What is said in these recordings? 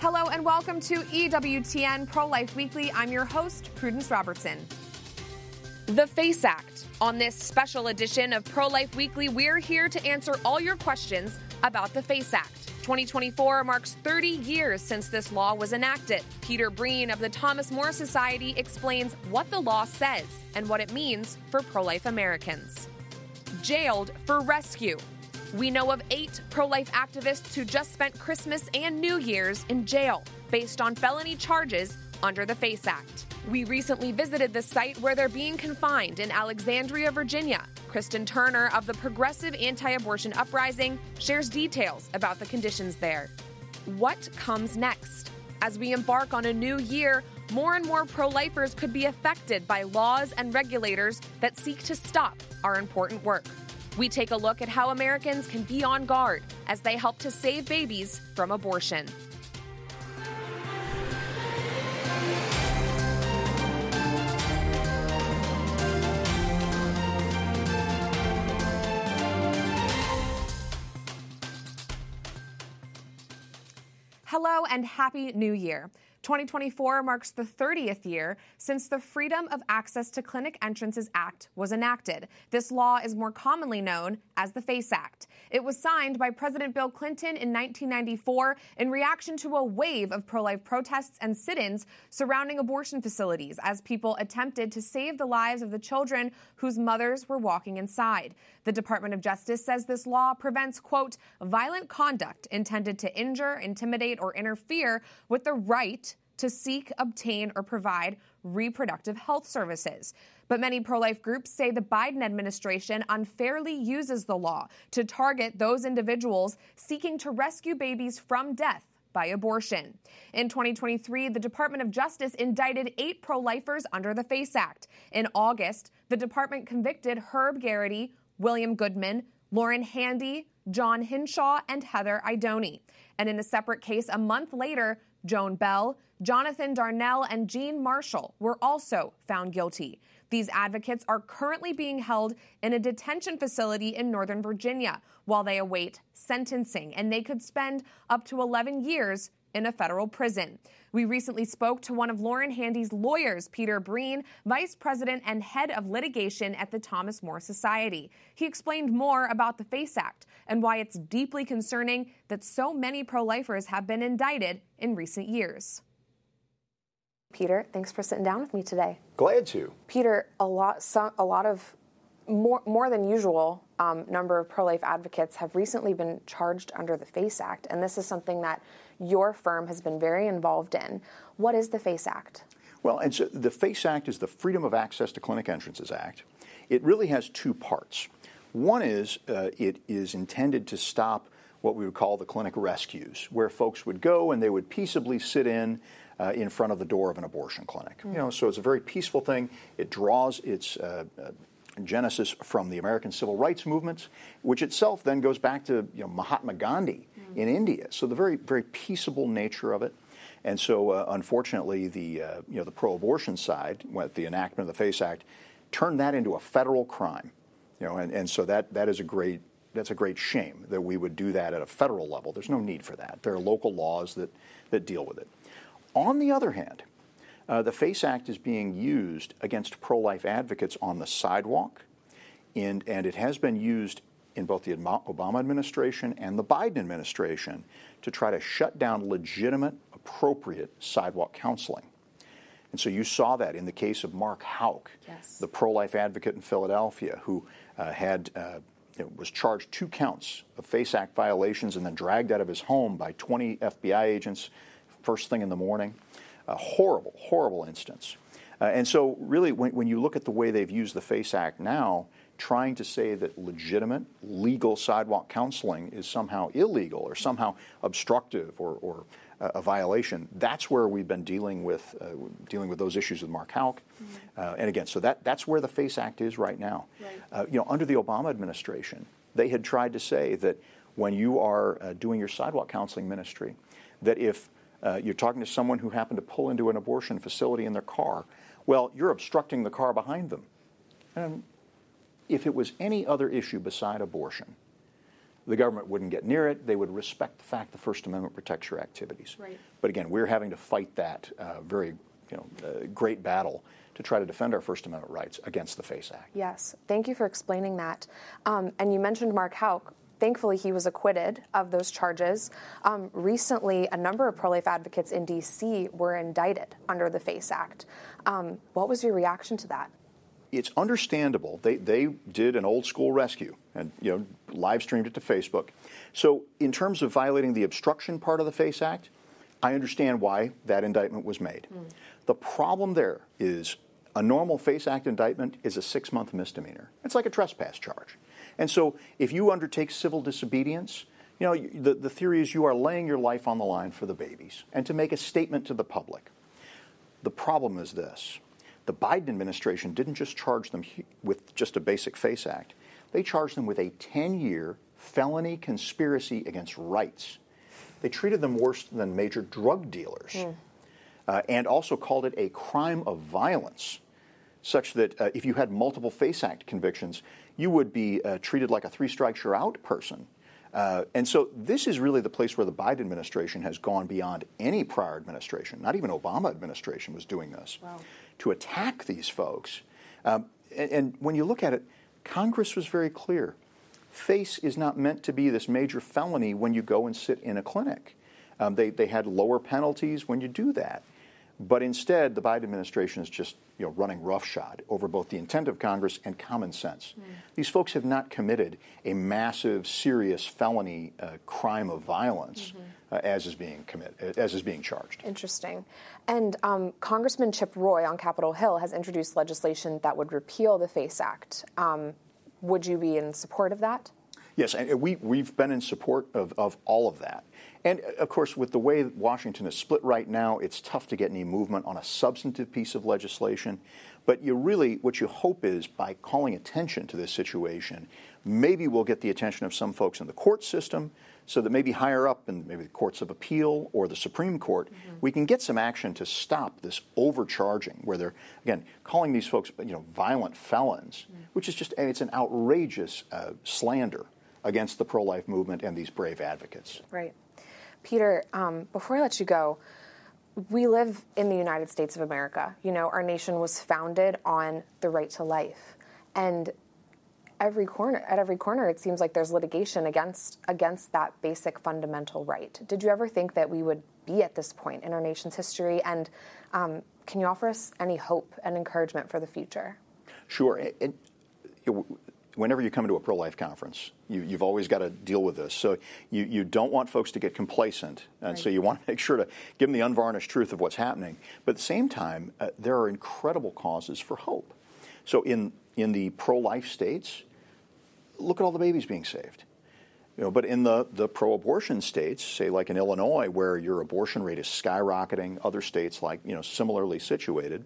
Hello and welcome to EWTN Pro Life Weekly. I'm your host, Prudence Robertson. The FACE Act. On this special edition of Pro Life Weekly, we're here to answer all your questions about the FACE Act. 2024 marks 30 years since this law was enacted. Peter Breen of the Thomas More Society explains what the law says and what it means for pro life Americans. Jailed for rescue. We know of eight pro life activists who just spent Christmas and New Year's in jail based on felony charges under the FACE Act. We recently visited the site where they're being confined in Alexandria, Virginia. Kristen Turner of the Progressive Anti Abortion Uprising shares details about the conditions there. What comes next? As we embark on a new year, more and more pro lifers could be affected by laws and regulators that seek to stop our important work. We take a look at how Americans can be on guard as they help to save babies from abortion. Hello and Happy New Year. 2024 marks the 30th year since the Freedom of Access to Clinic Entrances Act was enacted. This law is more commonly known as the FACE Act. It was signed by President Bill Clinton in 1994 in reaction to a wave of pro life protests and sit ins surrounding abortion facilities as people attempted to save the lives of the children whose mothers were walking inside. The Department of Justice says this law prevents, quote, violent conduct intended to injure, intimidate, or interfere with the right to seek, obtain, or provide reproductive health services. But many pro life groups say the Biden administration unfairly uses the law to target those individuals seeking to rescue babies from death by abortion. In 2023, the Department of Justice indicted eight pro lifers under the FACE Act. In August, the department convicted Herb Geraghty, William Goodman, Lauren Handy, John Hinshaw, and Heather Idoni. And in a separate case a month later, Joan Bell, Jonathan Darnel, and Jean Marshall were also found guilty. These advocates are currently being held in a detention facility in Northern Virginia while they await sentencing, and they could spend up to 11 years in a federal prison. We recently spoke to one of Lauren Handy's lawyers, Peter Breen, vice president and head of litigation at the Thomas More Society. He explained more about the FACE Act and why it's deeply concerning that so many pro lifers have been indicted in recent years. Peter, thanks for sitting down with me today. Glad to. Peter, a lot, some, a lot of more, more than usual um, number of pro-life advocates have recently been charged under the FACE Act, and this is something that your firm has been very involved in. What is the FACE Act? Well, and the FACE Act is the Freedom of Access to Clinic Entrances Act. It really has two parts. One is uh, it is intended to stop what we would call the clinic rescues, where folks would go and they would peaceably sit in uh, in front of the door of an abortion clinic. Mm-hmm. You know, so it's a very peaceful thing. It draws its uh, uh, genesis from the American civil rights movement, which itself then goes back to you know, Mahatma Gandhi mm-hmm. in India. So the very very peaceable nature of it. And so, uh, unfortunately, the uh, you know the pro-abortion side, with the enactment of the FACE Act, turned that into a federal crime. You know, and, and so that that is a great that's a great shame that we would do that at a federal level. There's no need for that. There are local laws that that deal with it. On the other hand, uh, the FACE Act is being used against pro life advocates on the sidewalk, and, and it has been used in both the Obama administration and the Biden administration to try to shut down legitimate, appropriate sidewalk counseling. And so you saw that in the case of Mark Houck, yes. the pro life advocate in Philadelphia, who uh, had. Uh, was charged two counts of FACE Act violations and then dragged out of his home by 20 FBI agents first thing in the morning. A horrible, horrible instance. Uh, and so, really, when, when you look at the way they've used the FACE Act now, trying to say that legitimate, legal sidewalk counseling is somehow illegal or somehow obstructive or, or uh, a violation. That's where we've been dealing with uh, dealing with those issues with Mark Houck. Mm-hmm. Uh, and again, so that, that's where the FACE Act is right now. Right. Uh, you know, under the Obama administration, they had tried to say that when you are uh, doing your sidewalk counseling ministry, that if uh, you're talking to someone who happened to pull into an abortion facility in their car. Well, you're obstructing the car behind them. And if it was any other issue beside abortion, the government wouldn't get near it. They would respect the fact the First Amendment protects your activities. Right. But again, we're having to fight that uh, very you know, uh, great battle to try to defend our First Amendment rights against the FACE Act. Yes, thank you for explaining that. Um, and you mentioned Mark Houck. Thankfully, he was acquitted of those charges. Um, recently, a number of pro life advocates in D.C. were indicted under the FACE Act. Um, what was your reaction to that? It's understandable. They, they did an old school rescue and you know live streamed it to Facebook. So, in terms of violating the obstruction part of the FACE Act, I understand why that indictment was made. Mm. The problem there is a normal FACE Act indictment is a six month misdemeanor. It's like a trespass charge. And so if you undertake civil disobedience, you know, the, the theory is you are laying your life on the line for the babies and to make a statement to the public. The problem is this the Biden administration didn't just charge them with just a basic FACE Act, they charged them with a 10 year felony conspiracy against rights. They treated them worse than major drug dealers. Mm uh, and also called it a crime of violence, such that uh, if you had multiple FACE Act convictions, you would be uh, treated like a three strikes you're out person. Uh, and so this is really the place where the Biden administration has gone beyond any prior administration. Not even Obama administration was doing this wow. to attack these folks. Um, and, and when you look at it, Congress was very clear. FACE is not meant to be this major felony when you go and sit in a clinic. Um, they, they had lower penalties when you do that. But instead, the Biden administration is just you know, running roughshod over both the intent of Congress and common sense. Mm. These folks have not committed a massive, serious felony uh, crime of violence mm-hmm. uh, as is being commit, as is being charged. Interesting. And um, Congressman Chip Roy on Capitol Hill has introduced legislation that would repeal the FACE Act. Um, would you be in support of that? Yes, and we, we've been in support of, of all of that. And of course, with the way Washington is split right now, it's tough to get any movement on a substantive piece of legislation. But you really, what you hope is by calling attention to this situation, maybe we'll get the attention of some folks in the court system so that maybe higher up in maybe the courts of appeal or the Supreme Court, mm-hmm. we can get some action to stop this overcharging where they're, again, calling these folks, you know, violent felons, mm-hmm. which is just, and it's an outrageous uh, slander against the pro life movement and these brave advocates. Right. Peter, um, before I let you go, we live in the United States of America. You know, our nation was founded on the right to life. And every corner at every corner it seems like there's litigation against against that basic fundamental right. Did you ever think that we would be at this point in our nation's history? And um, can you offer us any hope and encouragement for the future? Sure. It, it, whenever you come to a pro life conference, you, have always got to deal with this. So you, you don't want folks to get complacent. And right. so you want to make sure to give them the unvarnished truth of what's happening. But at the same time, uh, there are incredible causes for hope. So in, in the pro life states, look at all the babies being saved. You know, but in the, the pro abortion states, say like in Illinois, where your abortion rate is skyrocketing, other states like, you know, similarly situated.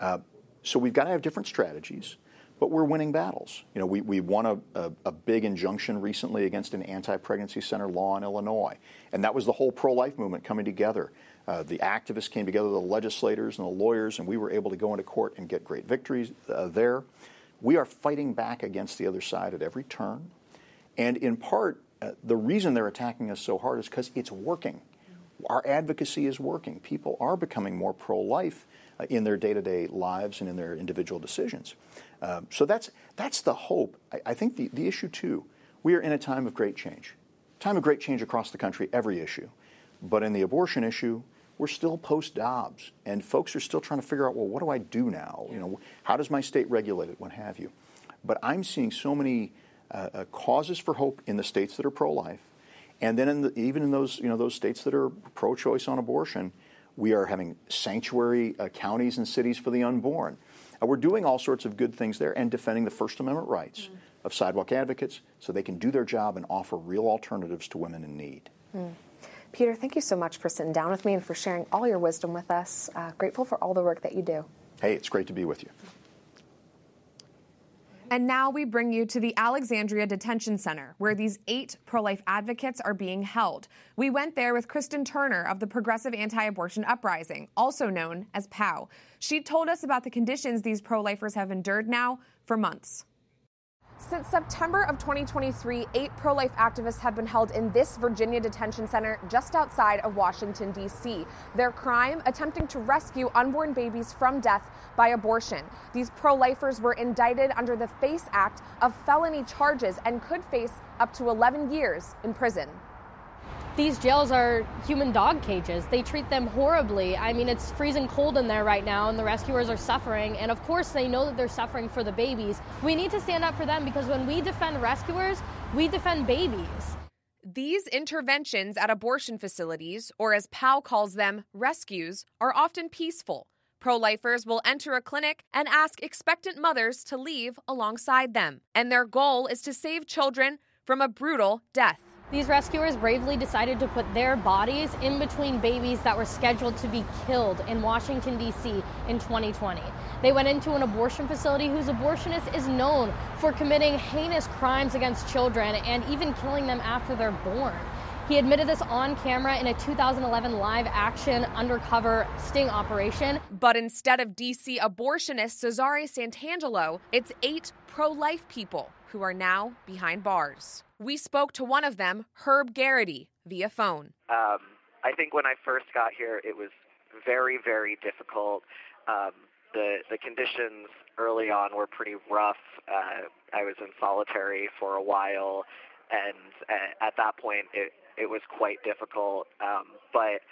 Uh, so we've got to have different strategies but we're winning battles. You know, we, we won a, a, a big injunction recently against an anti-pregnancy center law in Illinois, and that was the whole pro-life movement coming together. Uh, the activists came together, the legislators and the lawyers, and we were able to go into court and get great victories uh, there. We are fighting back against the other side at every turn, and in part, uh, the reason they're attacking us so hard is because it's working. Our advocacy is working. People are becoming more pro-life uh, in their day-to-day lives and in their individual decisions. Um, so that's, that's the hope. I, I think the, the issue, too, we are in a time of great change. Time of great change across the country, every issue. But in the abortion issue, we're still post Dobbs, and folks are still trying to figure out, well, what do I do now? You know, how does my state regulate it? What have you? But I'm seeing so many uh, uh, causes for hope in the states that are pro-life, and then in the, even in those you know those states that are pro-choice on abortion, we are having sanctuary uh, counties and cities for the unborn. We're doing all sorts of good things there and defending the First Amendment rights mm. of sidewalk advocates so they can do their job and offer real alternatives to women in need. Mm. Peter, thank you so much for sitting down with me and for sharing all your wisdom with us. Uh, grateful for all the work that you do. Hey, it's great to be with you. And now we bring you to the Alexandria Detention Center, where these eight pro life advocates are being held. We went there with Kristen Turner of the Progressive Anti Abortion Uprising, also known as POW. She told us about the conditions these pro lifers have endured now for months. Since September of 2023, eight pro life activists have been held in this Virginia detention center just outside of Washington, D.C. Their crime attempting to rescue unborn babies from death by abortion. These pro lifers were indicted under the FACE Act of felony charges and could face up to 11 years in prison these jails are human dog cages. They treat them horribly. I mean, it's freezing cold in there right now, and the rescuers are suffering. And of course, they know that they're suffering for the babies. We need to stand up for them because when we defend rescuers, we defend babies. These interventions at abortion facilities, or as POW calls them, rescues, are often peaceful. Pro lifers will enter a clinic and ask expectant mothers to leave alongside them. And their goal is to save children from a brutal death. These rescuers bravely decided to put their bodies in between babies that were scheduled to be killed in Washington, D.C. in 2020. They went into an abortion facility whose abortionist is known for committing heinous crimes against children and even killing them after they're born. He admitted this on camera in a 2011 live action undercover sting operation. But instead of DC abortionist Cesare Santangelo, it's eight pro life people who are now behind bars. We spoke to one of them, Herb Geraghty, via phone. Um, I think when I first got here, it was very, very difficult. Um, the the conditions early on were pretty rough. Uh, I was in solitary for a while, and uh, at that point, it it was quite difficult. Um, but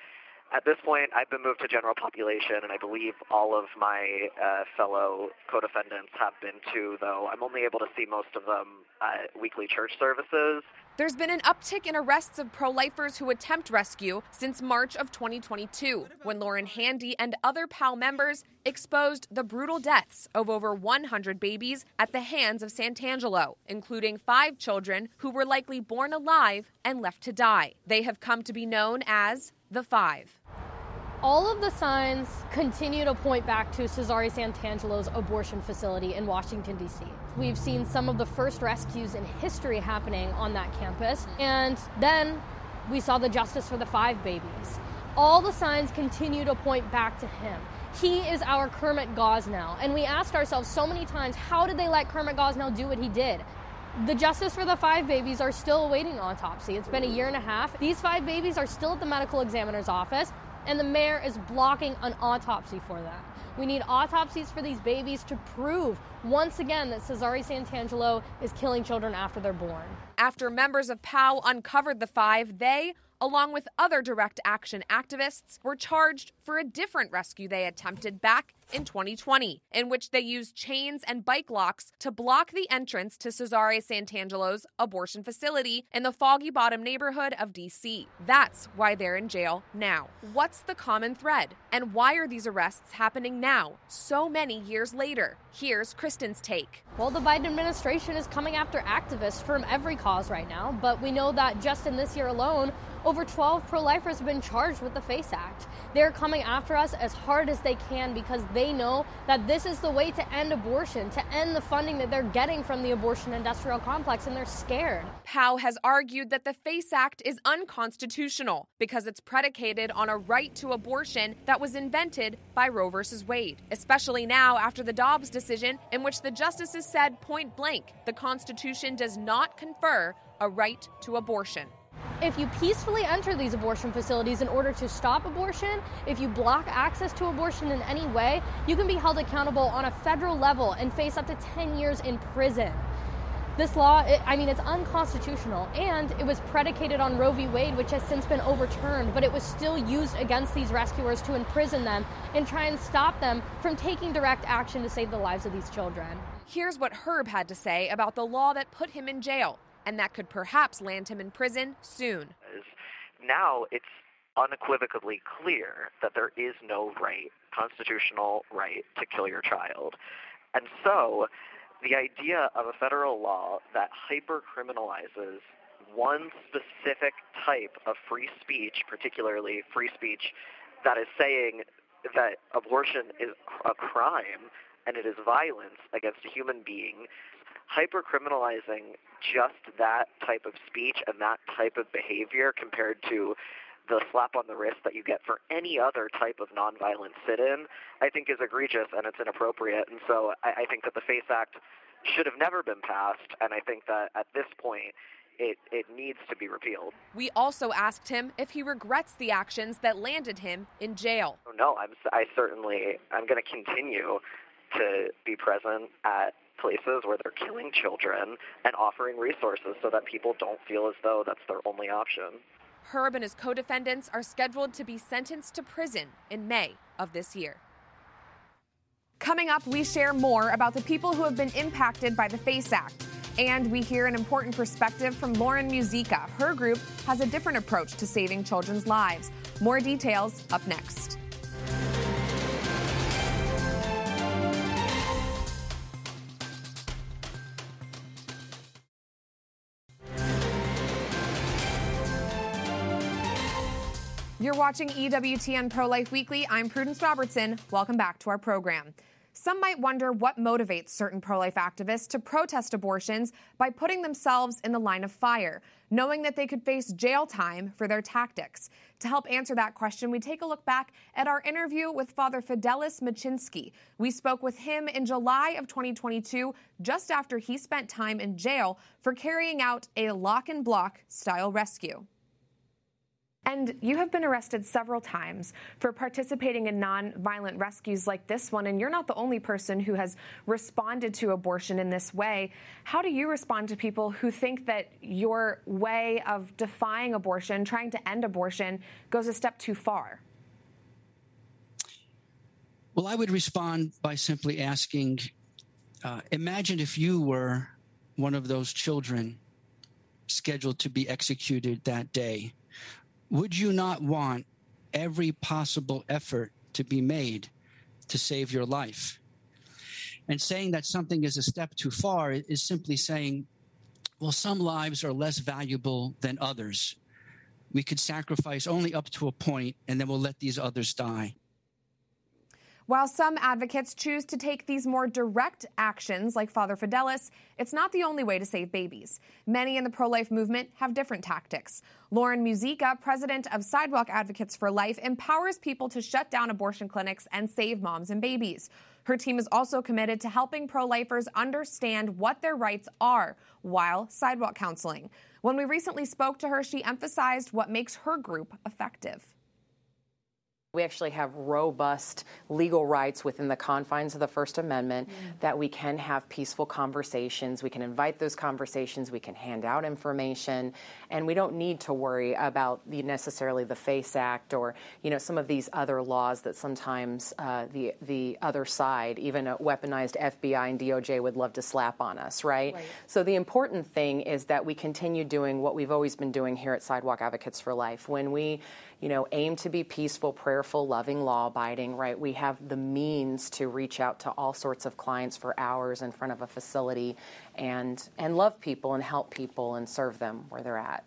at this point, I've been moved to general population, and I believe all of my uh, fellow co-defendants have been too. Though I'm only able to see most of them at weekly church services. There's been an uptick in arrests of pro lifers who attempt rescue since March of 2022, when Lauren Handy and other POW members exposed the brutal deaths of over 100 babies at the hands of Santangelo, including five children who were likely born alive and left to die. They have come to be known as the Five. All of the signs continue to point back to Cesare Santangelo's abortion facility in Washington, D.C. We've seen some of the first rescues in history happening on that campus, and then we saw the justice for the five babies. All the signs continue to point back to him. He is our Kermit Gosnell, and we asked ourselves so many times, how did they let Kermit Gosnell do what he did? The justice for the five babies are still awaiting autopsy. It's been a year and a half. These five babies are still at the medical examiner's office and the mayor is blocking an autopsy for that. We need autopsies for these babies to prove once again that Cesare Santangelo is killing children after they're born. After members of POW uncovered the five, they along with other direct action activists, were charged for a different rescue they attempted back in 2020, in which they used chains and bike locks to block the entrance to Cesare Santangelo's abortion facility in the Foggy Bottom neighborhood of DC. That's why they're in jail now. What's the common thread? And why are these arrests happening now, so many years later? Here's Kristen's take. Well, the Biden administration is coming after activists from every cause right now, but we know that just in this year alone, over 12 pro lifers have been charged with the FACE Act. They're coming after us as hard as they can because they know that this is the way to end abortion, to end the funding that they're getting from the abortion industrial complex, and they're scared. Powell has argued that the FACE Act is unconstitutional because it's predicated on a right to abortion that was invented by Roe v. Wade, especially now after the Dobbs decision, in which the justices said point blank the Constitution does not confer a right to abortion. If you peacefully enter these abortion facilities in order to stop abortion, if you block access to abortion in any way, you can be held accountable on a federal level and face up to 10 years in prison. This law, it, I mean, it's unconstitutional, and it was predicated on Roe v. Wade, which has since been overturned, but it was still used against these rescuers to imprison them and try and stop them from taking direct action to save the lives of these children. Here's what Herb had to say about the law that put him in jail and that could perhaps land him in prison soon. Now it's unequivocally clear that there is no right, constitutional right, to kill your child. And so the idea of a federal law that hyper-criminalizes one specific type of free speech, particularly free speech that is saying that abortion is a crime and it is violence against a human being, hyper-criminalizing just that type of speech and that type of behavior compared to the slap on the wrist that you get for any other type of nonviolent sit-in, I think is egregious and it's inappropriate. And so I, I think that the FACE Act should have never been passed, and I think that at this point, it, it needs to be repealed. We also asked him if he regrets the actions that landed him in jail. Oh, no, I'm, I certainly I'm going to continue to be present at places where they're killing children and offering resources so that people don't feel as though that's their only option. Herb and his co defendants are scheduled to be sentenced to prison in May of this year. Coming up, we share more about the people who have been impacted by the FACE Act. And we hear an important perspective from Lauren Muzyka. Her group has a different approach to saving children's lives. More details up next. You're watching EWTN Pro Life Weekly. I'm Prudence Robertson. Welcome back to our program. Some might wonder what motivates certain pro life activists to protest abortions by putting themselves in the line of fire, knowing that they could face jail time for their tactics. To help answer that question, we take a look back at our interview with Father Fidelis Moscinski. We spoke with him in July of 2022, just after he spent time in jail for carrying out a lock and block style rescue. And you have been arrested several times for participating in non-violent rescues like this one, and you're not the only person who has responded to abortion in this way. How do you respond to people who think that your way of defying abortion, trying to end abortion, goes a step too far? Well, I would respond by simply asking uh, Imagine if you were one of those children scheduled to be executed that day would you not want every possible effort to be made to save your life? And saying that something is a step too far is simply saying, well, some lives are less valuable than others. We could sacrifice only up to a point, and then we'll let these others die. While some advocates choose to take these more direct actions, like Father Fidelis, it's not the only way to save babies. Many in the pro life movement have different tactics. Lauren Muzyka, president of Sidewalk Advocates for Life, empowers people to shut down abortion clinics and save moms and babies. Her team is also committed to helping pro lifers understand what their rights are while sidewalk counseling. When we recently spoke to her, she emphasized what makes her group effective. We actually have robust legal rights within the confines of the First Amendment mm. that we can have peaceful conversations. We can invite those conversations. We can hand out information, and we don't need to worry about the, necessarily the FACE Act or you know some of these other laws that sometimes uh, the the other side, even a weaponized FBI and DOJ, would love to slap on us, right? right? So the important thing is that we continue doing what we've always been doing here at Sidewalk Advocates for Life. When we you know, aim to be peaceful, prayerful, loving, law abiding, right? We have the means to reach out to all sorts of clients for hours in front of a facility and, and love people and help people and serve them where they're at.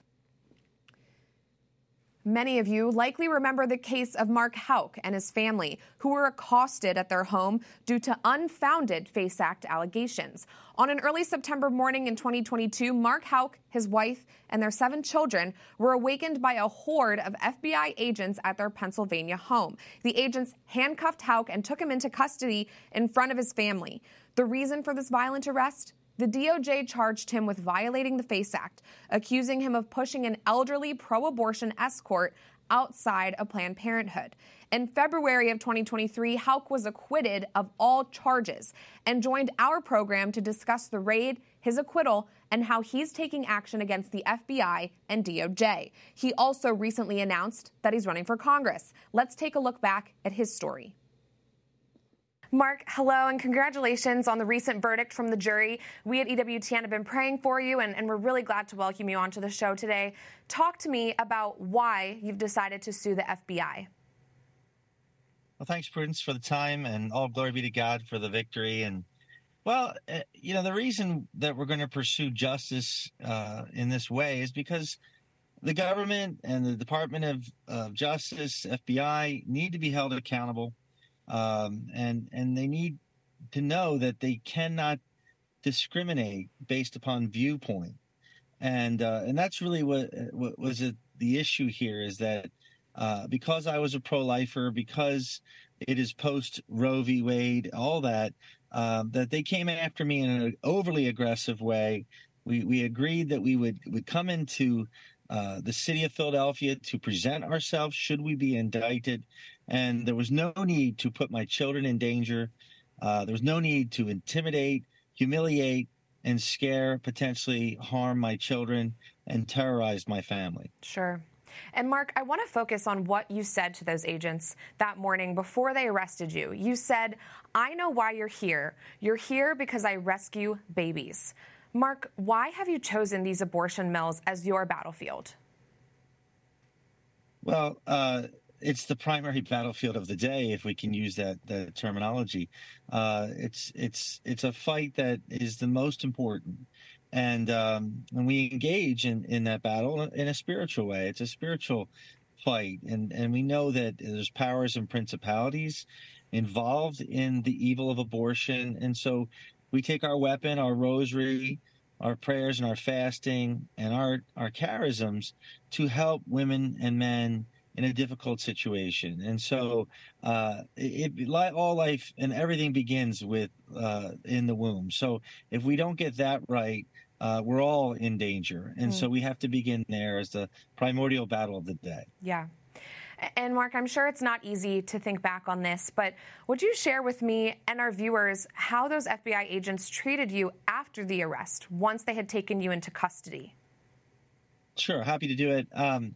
Many of you likely remember the case of Mark Houck and his family, who were accosted at their home due to unfounded FACE Act allegations. On an early September morning in 2022, Mark Houck, his wife, and their seven children were awakened by a horde of FBI agents at their Pennsylvania home. The agents handcuffed Houck and took him into custody in front of his family. The reason for this violent arrest? The DOJ charged him with violating the FACE Act, accusing him of pushing an elderly pro abortion escort outside of Planned Parenthood. In February of 2023, Houck was acquitted of all charges and joined our program to discuss the raid, his acquittal, and how he's taking action against the FBI and DOJ. He also recently announced that he's running for Congress. Let's take a look back at his story. Mark, hello, and congratulations on the recent verdict from the jury. We at EWTN have been praying for you, and, and, we're really glad to welcome you onto the show today. Talk to me about why you've decided to sue the FBI. Well, thanks, Prudence, for the time, and all glory be to God for the victory. And well, uh, you know, the reason that we're going to pursue justice uh, in this way is because the government and the Department of, of Justice, FBI, need to be held accountable um, and and they need to know that they cannot discriminate based upon viewpoint, and uh, and that's really what what was it, the issue here is that uh, because I was a pro lifer, because it is post Roe v. Wade, all that. um, that they came after me in an overly aggressive way. We we agreed that we would would come into uh, the city of Philadelphia to present ourselves should we be indicted, and there was no need to put my children in danger. Uh, there was no need to intimidate, humiliate, and scare, potentially harm my children and terrorize my family. Sure. And Mark, I want to focus on what you said to those agents that morning before they arrested you. You said, I know why you're here. You're here because I rescue babies. Mark, why have you chosen these abortion mills as your battlefield? Well, uh, it's the primary battlefield of the day, if we can use that, that terminology. Uh, it's it's it's a fight that is the most important, and um, and we engage in in that battle in a spiritual way. It's a spiritual fight, and and we know that there's powers and principalities involved in the evil of abortion, and so we take our weapon, our rosary, our prayers, and our fasting, and our our charisms to help women and men in a difficult situation. And so, uh, it, it, all life and everything begins with uh, in the womb. So if we don't get that right, uh, we're all in danger. And mm. so we have to begin there as the primordial battle of the day. Yeah. And Mark, I'm sure it's not easy to think back on this, but would you share with me and our viewers how those FBI agents treated you after the arrest, once they had taken you into custody? Sure, happy to do it. Um,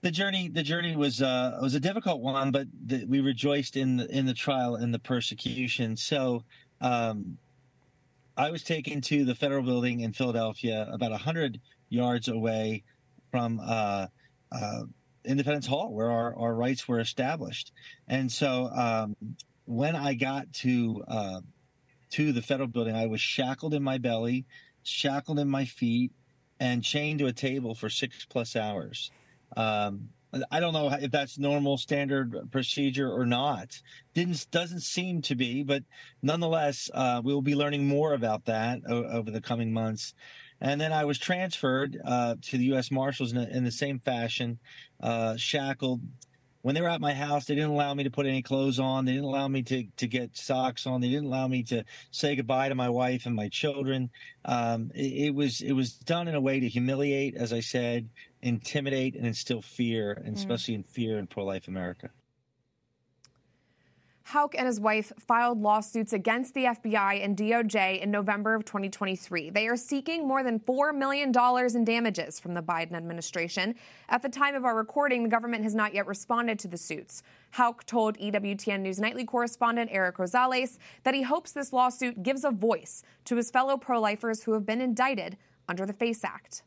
the journey the journey was uh, was a difficult one, but the, we rejoiced in the, in the trial and the persecution. So um, I was taken to the federal building in Philadelphia, about hundred yards away from uh, uh, Independence Hall, where our, our rights were established. And so um, when I got to uh, to the federal building, I was shackled in my belly, shackled in my feet, and chained to a table for six plus hours. Um, I don't know if that's normal standard procedure or not. Didn't doesn't seem to be, but nonetheless, uh, we will be learning more about that o- over the coming months. And then I was transferred uh, to the U.S. Marshals in, a, in the same fashion, uh, shackled, when they were at my house, they didn't allow me to put any clothes on. They didn't allow me to, to get socks on. They didn't allow me to say goodbye to my wife and my children. Um, it, it, was it was done in a way to humiliate, as I said, intimidate, and instill fear, and mm. especially in fear in pro life America. Houck and his wife filed lawsuits against the FBI and DOJ in November of 2023. They are seeking more than $4 million in damages from the Biden administration. At the time of our recording, the government has not yet responded to the suits. Houck told EWTN News Nightly correspondent Eric Rosales that he hopes this lawsuit gives a voice to his fellow pro lifers who have been indicted under the FACE Act.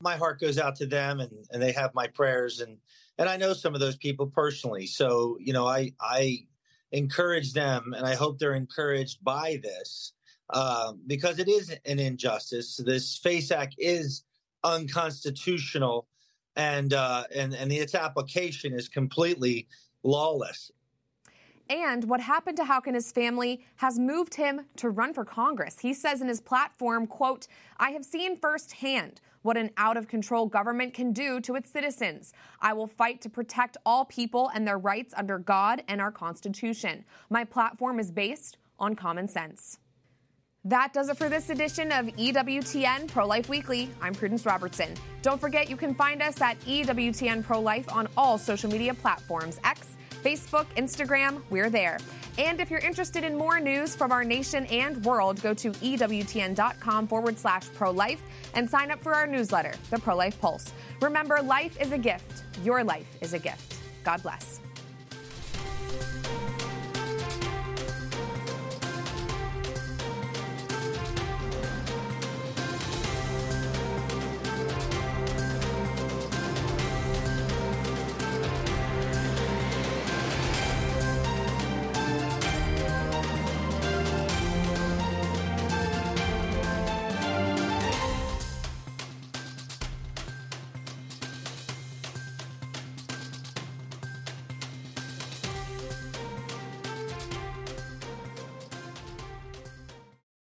My heart goes out to them, and, and they have my prayers. And and I know some of those people personally. So, you know, I I encourage them, and I hope they're encouraged by this uh, because it is an injustice. This FACE Act is unconstitutional, and uh, and and its application is completely lawless. And what happened to Houck and his family has moved him to run for Congress. He says in his platform, quote, I have seen firsthand what an out of control government can do to its citizens. I will fight to protect all people and their rights under God and our Constitution. My platform is based on common sense. That does it for this edition of EWTN Pro Life Weekly. I'm Prudence Robertson. Don't forget you can find us at EWTN Pro Life on all social media platforms X, Facebook, Instagram, we're there. And if you're interested in more news from our nation and world, go to EWTN.com forward slash pro life and sign up for our newsletter, The Pro Life Pulse. Remember, life is a gift. Your life is a gift. God bless.